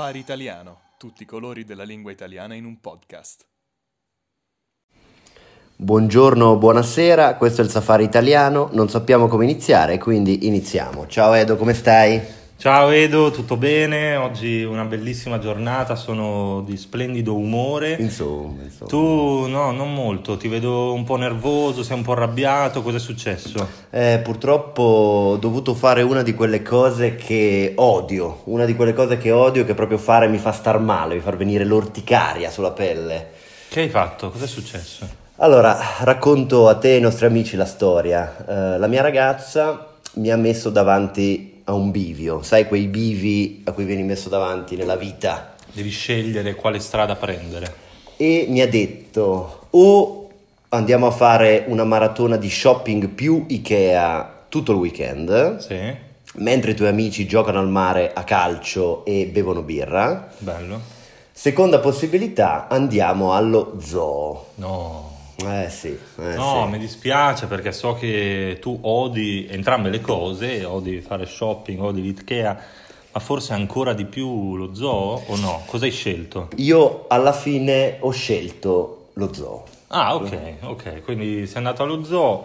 Safari Italiano, tutti i colori della lingua italiana in un podcast. Buongiorno, buonasera, questo è il Safari Italiano, non sappiamo come iniziare, quindi iniziamo. Ciao Edo, come stai? Ciao Edo, tutto bene? Oggi una bellissima giornata, sono di splendido umore. Insomma, insomma. Tu no, non molto, ti vedo un po' nervoso, sei un po' arrabbiato, cosa è successo? Eh, purtroppo ho dovuto fare una di quelle cose che odio, una di quelle cose che odio che proprio fare mi fa star male, mi fa venire l'orticaria sulla pelle. Che hai fatto? Cosa è successo? Allora, racconto a te e ai nostri amici la storia. Eh, la mia ragazza mi ha messo davanti a un bivio, sai quei bivi a cui vieni messo davanti nella vita. Devi scegliere quale strada prendere. E mi ha detto o andiamo a fare una maratona di shopping più Ikea tutto il weekend, Sì, mentre i tuoi amici giocano al mare a calcio e bevono birra. bello. Seconda possibilità, andiamo allo zoo. No. Eh sì, eh No, sì. mi dispiace perché so che tu odi entrambe le cose, odi fare shopping, odi l'Ikea, ma forse ancora di più lo zoo o no? Cosa hai scelto? Io alla fine ho scelto lo zoo. Ah, ok, ok, quindi sei andato allo zoo,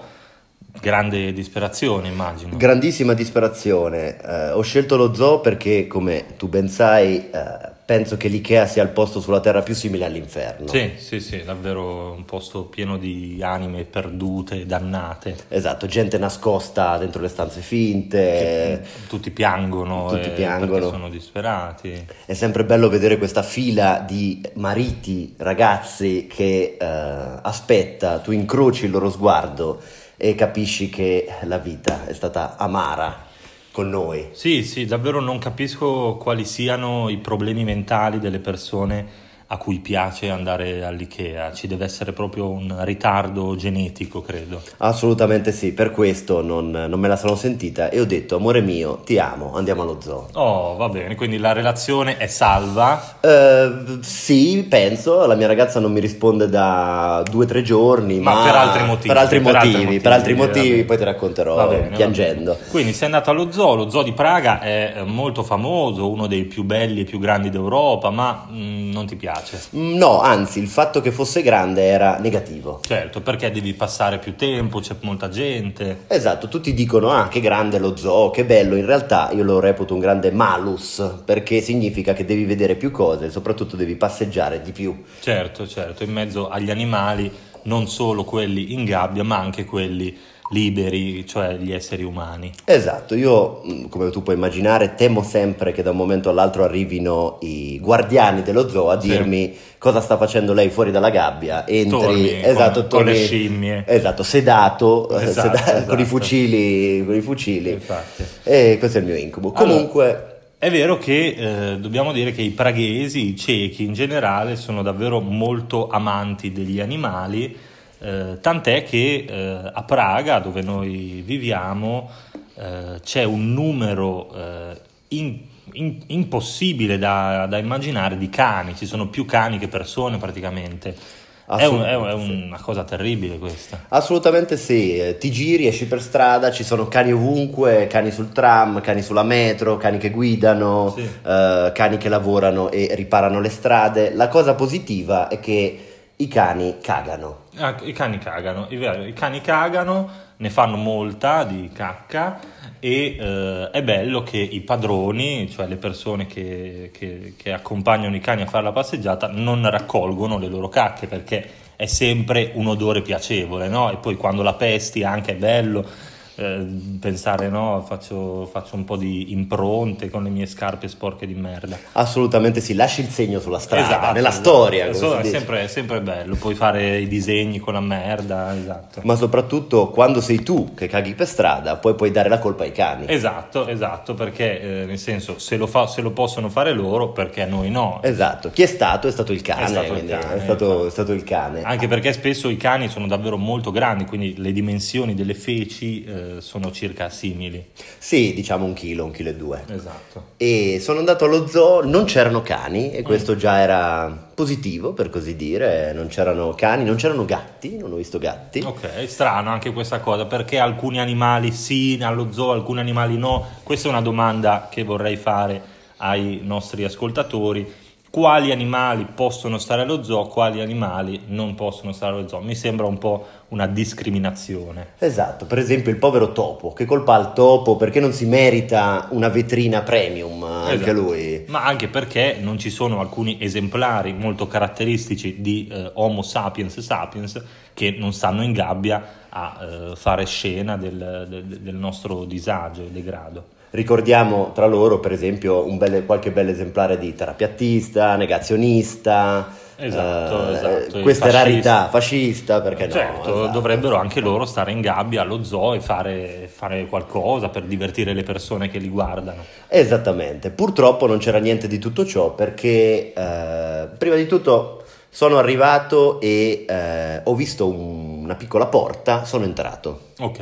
grande disperazione immagino. Grandissima disperazione. Eh, ho scelto lo zoo perché, come tu ben sai, eh, penso che l'IKEA sia il posto sulla Terra più simile all'inferno. Sì, sì, sì, davvero un posto pieno di anime perdute, dannate. Esatto, gente nascosta dentro le stanze finte. Tutti piangono, Tutti eh, piangono. sono disperati. È sempre bello vedere questa fila di mariti, ragazzi che eh, aspetta, tu incroci il loro sguardo e capisci che la vita è stata amara con noi. Sì, sì, davvero non capisco quali siano i problemi mentali delle persone a cui piace andare all'IKEA. Ci deve essere proprio un ritardo genetico, credo. Assolutamente sì, per questo non, non me la sono sentita e ho detto, amore mio, ti amo, andiamo allo zoo. Oh, va bene, quindi la relazione è salva. Eh, sì, penso, la mia ragazza non mi risponde da due o tre giorni, Ma ma, per altri motivi, Per altri per altri motivi, motivi, per altri va motivi, poi ti racconterò bene, piangendo. Quindi sei andato allo zoo, lo zoo di Praga è eh, molto famoso, uno dei più belli e più grandi d'Europa, ma mm, non ti piace. Mm, No, anzi, il fatto che fosse grande era negativo. Certo, perché devi passare più tempo, c'è molta gente. Esatto, tutti dicono ah che grande lo zoo, che bello, in realtà io lo reputo un grande malus perché significa che devi vedere più cose e soprattutto devi passeggiare di più. Certo, certo, in mezzo agli animali, non solo quelli in gabbia, ma anche quelli liberi, cioè gli esseri umani. Esatto, io mm, come tu puoi immaginare temo sempre che da un momento all'altro arrivino i guardiani dello zoo a Sì. dirmi cosa sta facendo lei fuori dalla gabbia, entri, Torni esatto, con- con le torni- scimmie. esatto, sedato, Esatto, seda- con i esatto. fucili, con i fucili. Infatti. E questo è il mio incubo. Allora, Comunque, È vero che eh, dobbiamo dire che i praghesi, i cechi in generale, sono davvero molto amanti degli animali, eh, tant'è che eh, a Praga, dove noi viviamo, eh, c'è un numero eh, in- in- impossibile da, da immaginare di cani, ci sono più cani che persone praticamente. È, un- è un- è una cosa terribile questa. Assolutamente sì, eh, ti giri, esci per strada, ci sono cani ovunque, cani sul tram, cani sulla metro, cani che guidano, Sì. cani che lavorano e riparano le strade. La cosa positiva è che i cani cagano. Ah, I cani cagano, i cani cagano, ne fanno molta di cacca e eh, è bello che i padroni, cioè le persone che, che- che accompagnano i cani a fare la passeggiata, non raccolgono le loro cacche perché è sempre un odore piacevole, no? E poi quando la pesti anche è bello eh, pensare, no? Faccio, faccio un po' di impronte con le mie scarpe sporche di merda. Assolutamente sì, lasci il segno sulla strada, Esatto, nella esatto. storia. si è, sempre, è sempre bello, puoi fare i disegni con la merda, esatto. Ma soprattutto quando sei tu che caghi per strada, poi puoi dare la colpa ai cani. Esatto, esatto, perché eh, nel senso se lo, fa- se lo possono fare loro, perché noi no? Esatto, chi è stato? È stato il cane. È stato il quindi cane, è stato- è stato il cane. Anche perché spesso i cani sono davvero molto grandi, quindi le dimensioni delle feci eh, sono circa simili. Sì, diciamo un chilo, un chilo e due. Esatto. E sono andato allo zoo, non c'erano cani e questo già era positivo per così dire, non c'erano cani, non c'erano gatti, non ho visto gatti. Ok, strano anche questa cosa, perché alcuni animali sì allo zoo, alcuni animali no? Questa è una domanda che vorrei fare ai nostri ascoltatori quali animali possono stare allo zoo, quali animali non possono stare allo zoo. Mi sembra un po' una discriminazione. Esatto, per esempio il povero topo, che colpa al topo perché non si merita una vetrina premium anche Esatto. lui. Ma anche perché non ci sono alcuni esemplari molto caratteristici di eh, Homo sapiens sapiens che non stanno in gabbia a eh, fare scena del, del- del nostro disagio e degrado. Ricordiamo tra loro, per esempio, un bel- qualche bel esemplare di terapiattista, negazionista, Esatto, eh, esatto, queste fascista. rarità, fascista, perché certo, no? esatto. dovrebbero anche loro stare in gabbia allo zoo e fare, fare qualcosa per divertire le persone che li guardano. Esattamente, purtroppo non c'era niente di tutto ciò perché eh, prima di tutto sono arrivato e eh, ho visto un- una piccola porta, sono entrato. Ok.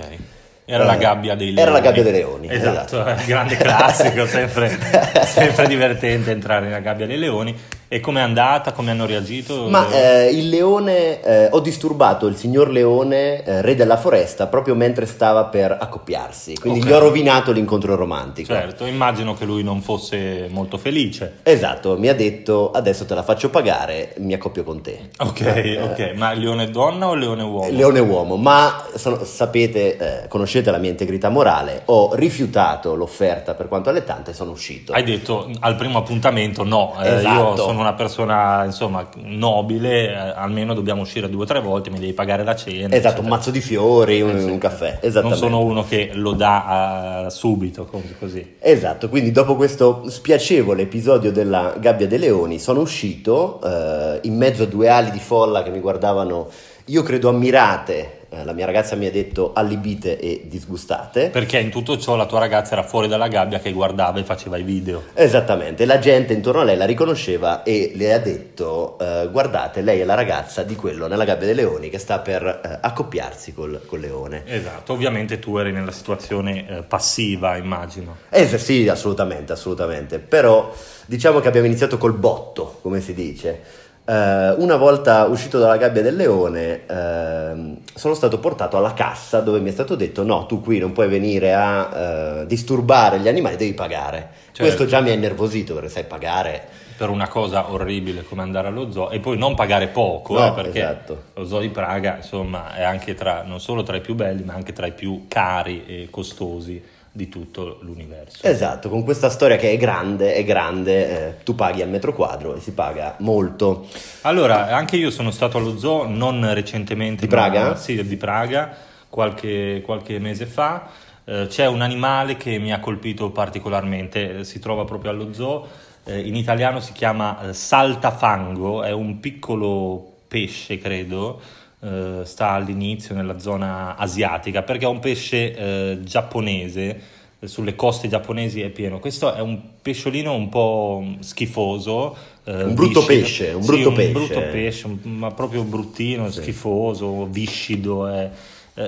Era Eh, la gabbia dei leoni. era la gabbia dei leoni, Esatto, esatto. grande classico, sempre, sempre divertente entrare nella gabbia dei leoni. E com'è andata? Come hanno reagito? Ma eh, il leone, eh, ho disturbato il signor leone, eh, re della foresta, proprio mentre stava per accoppiarsi, quindi Ok. gli ho rovinato l'incontro romantico. Certo, immagino che lui non fosse molto felice. Esatto, mi ha detto adesso te la faccio pagare, mi accoppio con te. Ok, Eh, ok, ma leone donna o leone uomo? Leone uomo, ma sono- sapete, eh, conoscete la mia integrità morale, ho rifiutato l'offerta per quanto allettante e sono uscito. Hai detto al primo appuntamento no, eh, io Esatto. sono una persona insomma nobile, eh, almeno dobbiamo uscire due o tre volte, mi devi pagare la cena. Esatto, un eccetera. mazzo di fiori, un, sì. un caffè, Non sono uno che lo dà eh, subito, così. Esatto, quindi dopo questo spiacevole episodio della gabbia dei leoni sono uscito eh, in mezzo a due ali di folla che mi guardavano, io credo ammirate, eh, la mia ragazza mi ha detto allibite e disgustate. Perché in tutto ciò la tua ragazza era fuori dalla gabbia che guardava e faceva i video. Esattamente, la gente intorno a lei la riconosceva e le ha detto eh, guardate, lei è la ragazza di quello nella gabbia dei leoni che sta per eh, accoppiarsi col, col leone. Esatto, ovviamente tu eri nella situazione eh, passiva, immagino. Eh sì, sì, assolutamente, assolutamente. Però diciamo che abbiamo iniziato col botto, come si dice. Eh, una volta uscito dalla gabbia del leone, ehm, sono stato portato alla cassa dove mi è stato detto: no, tu qui non puoi venire a eh, disturbare gli animali, devi pagare. Certo. Questo già mi ha innervosito perché sai pagare. Per una cosa orribile come andare allo zoo e poi non pagare poco, No, eh, perché esatto. lo zoo di Praga, insomma, è anche tra, non solo tra i più belli, ma anche tra i più cari e costosi di tutto l'universo. Esatto, con questa storia che è grande, è grande, eh, tu paghi al metro quadro e si paga molto. Allora, anche io sono stato allo zoo non recentemente. Di ma- Praga? sì, di Praga, qualche, qualche mese fa. Eh, c'è un animale che mi ha colpito particolarmente, eh, si trova proprio allo zoo, eh, in italiano si chiama eh, saltafango, è un piccolo pesce, credo, eh, sta all'inizio nella zona asiatica, perché è un pesce eh, giapponese, eh, sulle coste giapponesi è pieno. Questo è un pesciolino un po' schifoso. Un brutto viscido. pesce, un Sì, brutto un pesce. brutto pesce, un- ma proprio bruttino, Sì. schifoso, viscido, eh,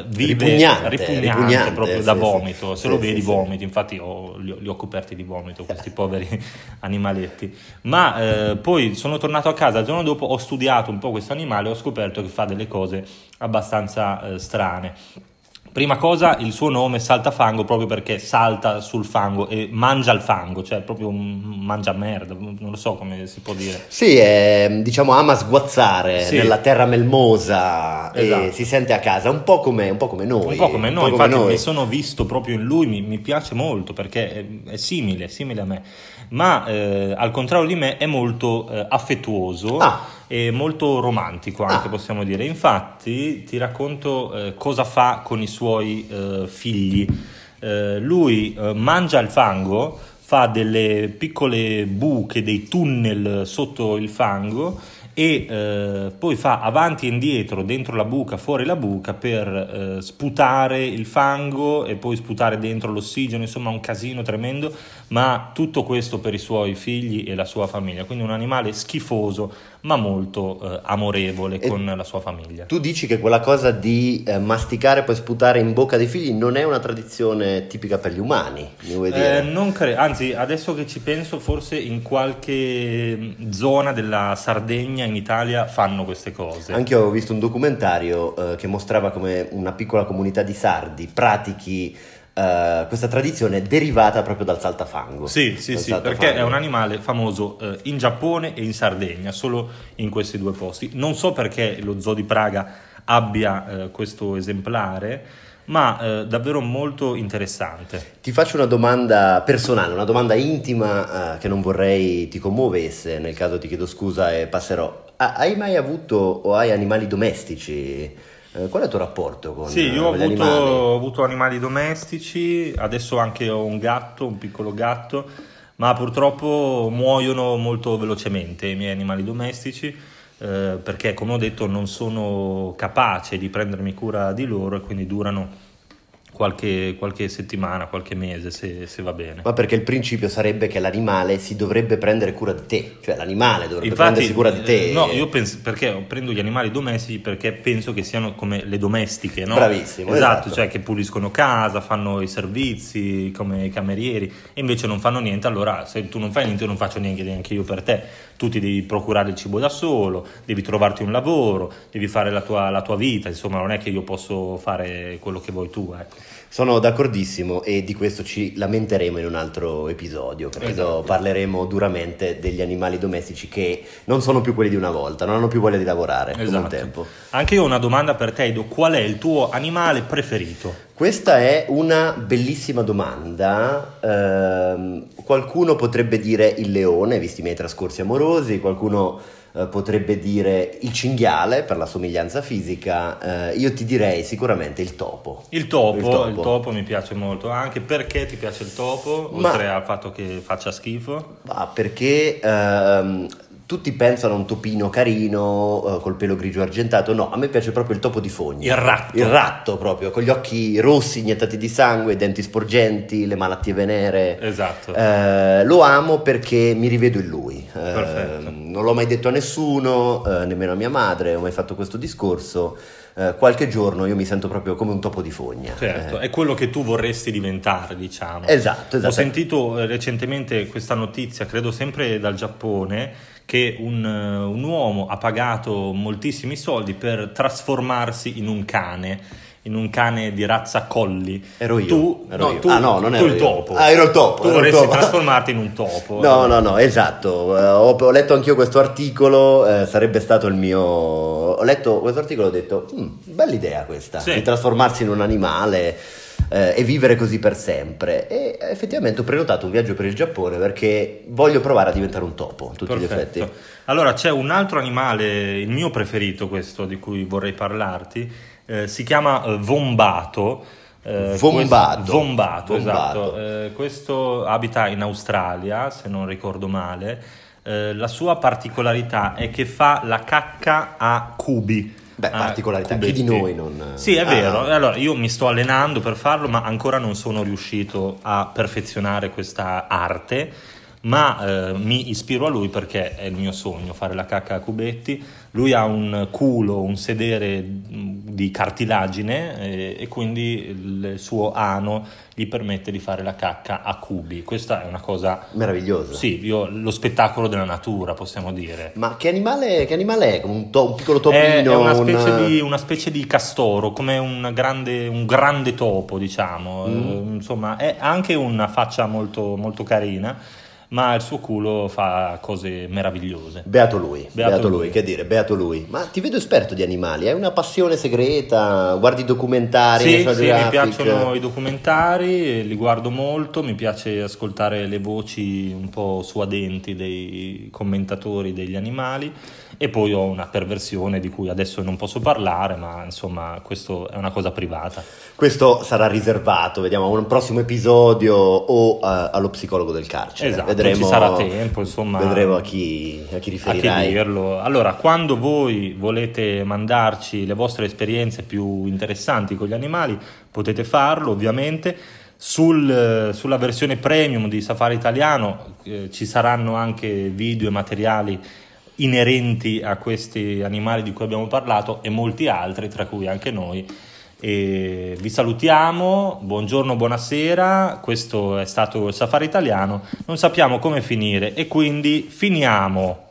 vive Ripugnante, ripugnante, ripugnante, proprio sì, da sì. vomito. Se Sì, lo sì, vedi, sì. vomiti. Infatti, ho- li, ho, li ho coperti di vomito questi poveri animaletti. Ma eh, poi sono tornato a casa il giorno dopo, ho studiato un po' questo animale e ho scoperto che fa delle cose abbastanza eh, strane. Prima cosa, il suo nome salta fango proprio perché salta sul fango e mangia il fango, cioè proprio mangia merda, non lo so come si può dire. Sì, è, diciamo ama sguazzare Sì. nella terra melmosa Esatto. e si sente a casa, un po' come, un po' come noi. Un po' come noi, po' come infatti noi. mi sono visto proprio in lui, mi, mi piace molto perché è, è simile, è simile a me, ma eh, al contrario di me è molto eh, affettuoso Ah. E molto romantico anche Ah. possiamo dire. Infatti ti racconto eh, cosa fa con i suoi eh, figli. Eh, lui eh, mangia il fango, fa delle piccole buche, dei tunnel sotto il fango e eh, poi fa avanti e indietro dentro la buca, fuori la buca per eh, sputare il fango e poi sputare dentro l'ossigeno, insomma un casino tremendo, ma tutto questo per i suoi figli e la sua famiglia, quindi un animale schifoso ma molto eh, amorevole E- con la sua famiglia. Tu dici che quella cosa di eh, masticare e poi sputare in bocca dei figli non è una tradizione tipica per gli umani, mi vuoi Eh, dire? non credo, anzi adesso che ci penso forse in qualche mm, zona della Sardegna in Italia fanno queste cose. Anche io avevo visto un documentario eh, che mostrava come una piccola comunità di sardi pratichi eh, questa tradizione derivata proprio dal saltafango. Sì, sì, sì, perché è un animale famoso eh, in Giappone e in Sardegna, solo in questi due posti. Non so perché lo zoo di Praga abbia eh, questo esemplare, ma davvero molto interessante. Ti faccio una domanda personale, una domanda intima che non vorrei ti commuovesse, nel caso ti chiedo scusa e passerò. Ah, hai mai avuto o hai animali domestici? Eh, qual è il tuo rapporto con, Sì, io ho con gli avuto, animali? ho avuto animali domestici, adesso anche ho un gatto, un piccolo gatto, ma purtroppo muoiono molto velocemente i miei animali domestici eh, perché, come ho detto, non sono capace di prendermi cura di loro e quindi durano qualche, qualche settimana, qualche mese se, se va bene. Ma perché il principio sarebbe che l'animale si dovrebbe prendere cura di te, cioè l'animale dovrebbe Infatti, prendersi cura di te. no, io penso perché prendo gli animali domestici perché penso che siano come le domestiche, no? Bravissimo, esatto, esatto. cioè che puliscono casa, fanno i servizi come i camerieri e invece non fanno niente. Allora, se tu non fai niente, io non faccio niente neanche io per te. Tu ti devi procurare il cibo da solo, devi trovarti un lavoro, devi fare la tua, la tua vita. Insomma, non è che io posso fare quello che vuoi tu, ecco. Sono d'accordissimo e di questo ci lamenteremo in un altro episodio. Credo Esatto. parleremo duramente degli animali domestici che non sono più quelli di una volta, non hanno più voglia di lavorare Esatto. tempo. Anche io ho una domanda per te, Edo. Qual è il tuo animale preferito? Questa è una bellissima domanda. Ehm, qualcuno potrebbe dire il leone, visti i miei trascorsi amorosi, qualcuno eh, potrebbe dire il cinghiale per la somiglianza fisica. Eh, io ti direi sicuramente il topo. Il topo, Il il topo. topo, mi piace molto, anche perché ti piace il topo, Ma- oltre al fatto che faccia schifo. Perché ehm, tutti pensano a un topino carino eh, col pelo grigio argentato. No, a me piace proprio il topo di fogna. Il ratto. Il ratto proprio, con gli occhi rossi iniettati di sangue, i denti sporgenti, le malattie venere. Esatto. Eh, lo amo perché mi rivedo in lui. Eh. Non l'ho mai detto a nessuno, eh, nemmeno a mia madre, ho mai fatto questo discorso. Eh, qualche giorno io mi sento proprio come un topo di fogna. Certo, Eh, è quello che tu vorresti diventare, diciamo. Esatto, esatto. Ho sentito eh, recentemente questa notizia, credo sempre dal Giappone, che un, eh, un uomo ha pagato moltissimi soldi per trasformarsi in un cane, in un cane di razza colli. Ero io, Tu, ero no, io. tu, Ah, no, non tu ero il io. topo. Ah, ero il topo, Tu vorresti topo. trasformarti in un topo. No, no, no, esatto. Eh, ho, ho letto anch'io questo articolo, eh, sarebbe stato il mio... Ho letto questo articolo e ho detto, "Mm, bella idea questa, Sì. di trasformarsi in un animale eh, e vivere così per sempre. E effettivamente ho prenotato un viaggio per il Giappone perché voglio provare a diventare un topo, a tutti gli Perfetto. effetti. Allora c'è un altro animale, il mio preferito questo di cui vorrei parlarti, eh, si chiama eh, Vombato. Eh, Vombato. questo- Vombato, Vombato. esatto. Eh, questo abita in Australia, se non ricordo male. Eh, la sua particolarità è che fa la cacca a cubi. Beh, particolarità, chi di noi non- Sì, è Ah. vero. Allora, io mi sto allenando per farlo, ma ancora non sono riuscito a perfezionare questa arte. Ma eh, mi ispiro a lui perché è il mio sogno fare la cacca a cubetti. Lui ha un culo, un sedere mh, di cartilagine eh, e quindi il suo ano gli permette di fare la cacca a cubi. Questa è una cosa, Meraviglioso. sì, io- lo spettacolo della natura, possiamo dire. Ma che animale, che animale è? Come un, to- un piccolo topino? È, è una, specie di, una specie di castoro, come un grande, un grande topo, diciamo. Mm. Eh, insomma, è anche una faccia molto, molto carina, ma il suo culo fa cose meravigliose. Beato lui, beato, Beato lui. lui. che dire, beato lui. Ma ti vedo esperto di animali, hai una passione segreta, guardi documentari, Sì, sì, mi piacciono i documentari, li guardo molto, mi piace ascoltare le voci un po' suadenti dei commentatori degli animali e poi ho una perversione di cui adesso non posso parlare, ma insomma questo è una cosa privata. Questo sarà riservato, vediamo, a un prossimo episodio o eh, allo psicologo del carcere. Esatto, vedremo, ci sarà tempo, insomma. Vedremo a chi, a chi A che riferirai. dirlo. Allora, quando voi volete mandarci le vostre esperienze più interessanti con gli animali, potete farlo ovviamente. Sul- sulla versione premium di Safari Italiano eh, ci saranno anche video e materiali inerenti a questi animali di cui abbiamo parlato e molti altri, tra cui anche noi. E vi salutiamo, buongiorno, buonasera, questo è stato il Safari Italiano, non sappiamo come finire e quindi finiamo.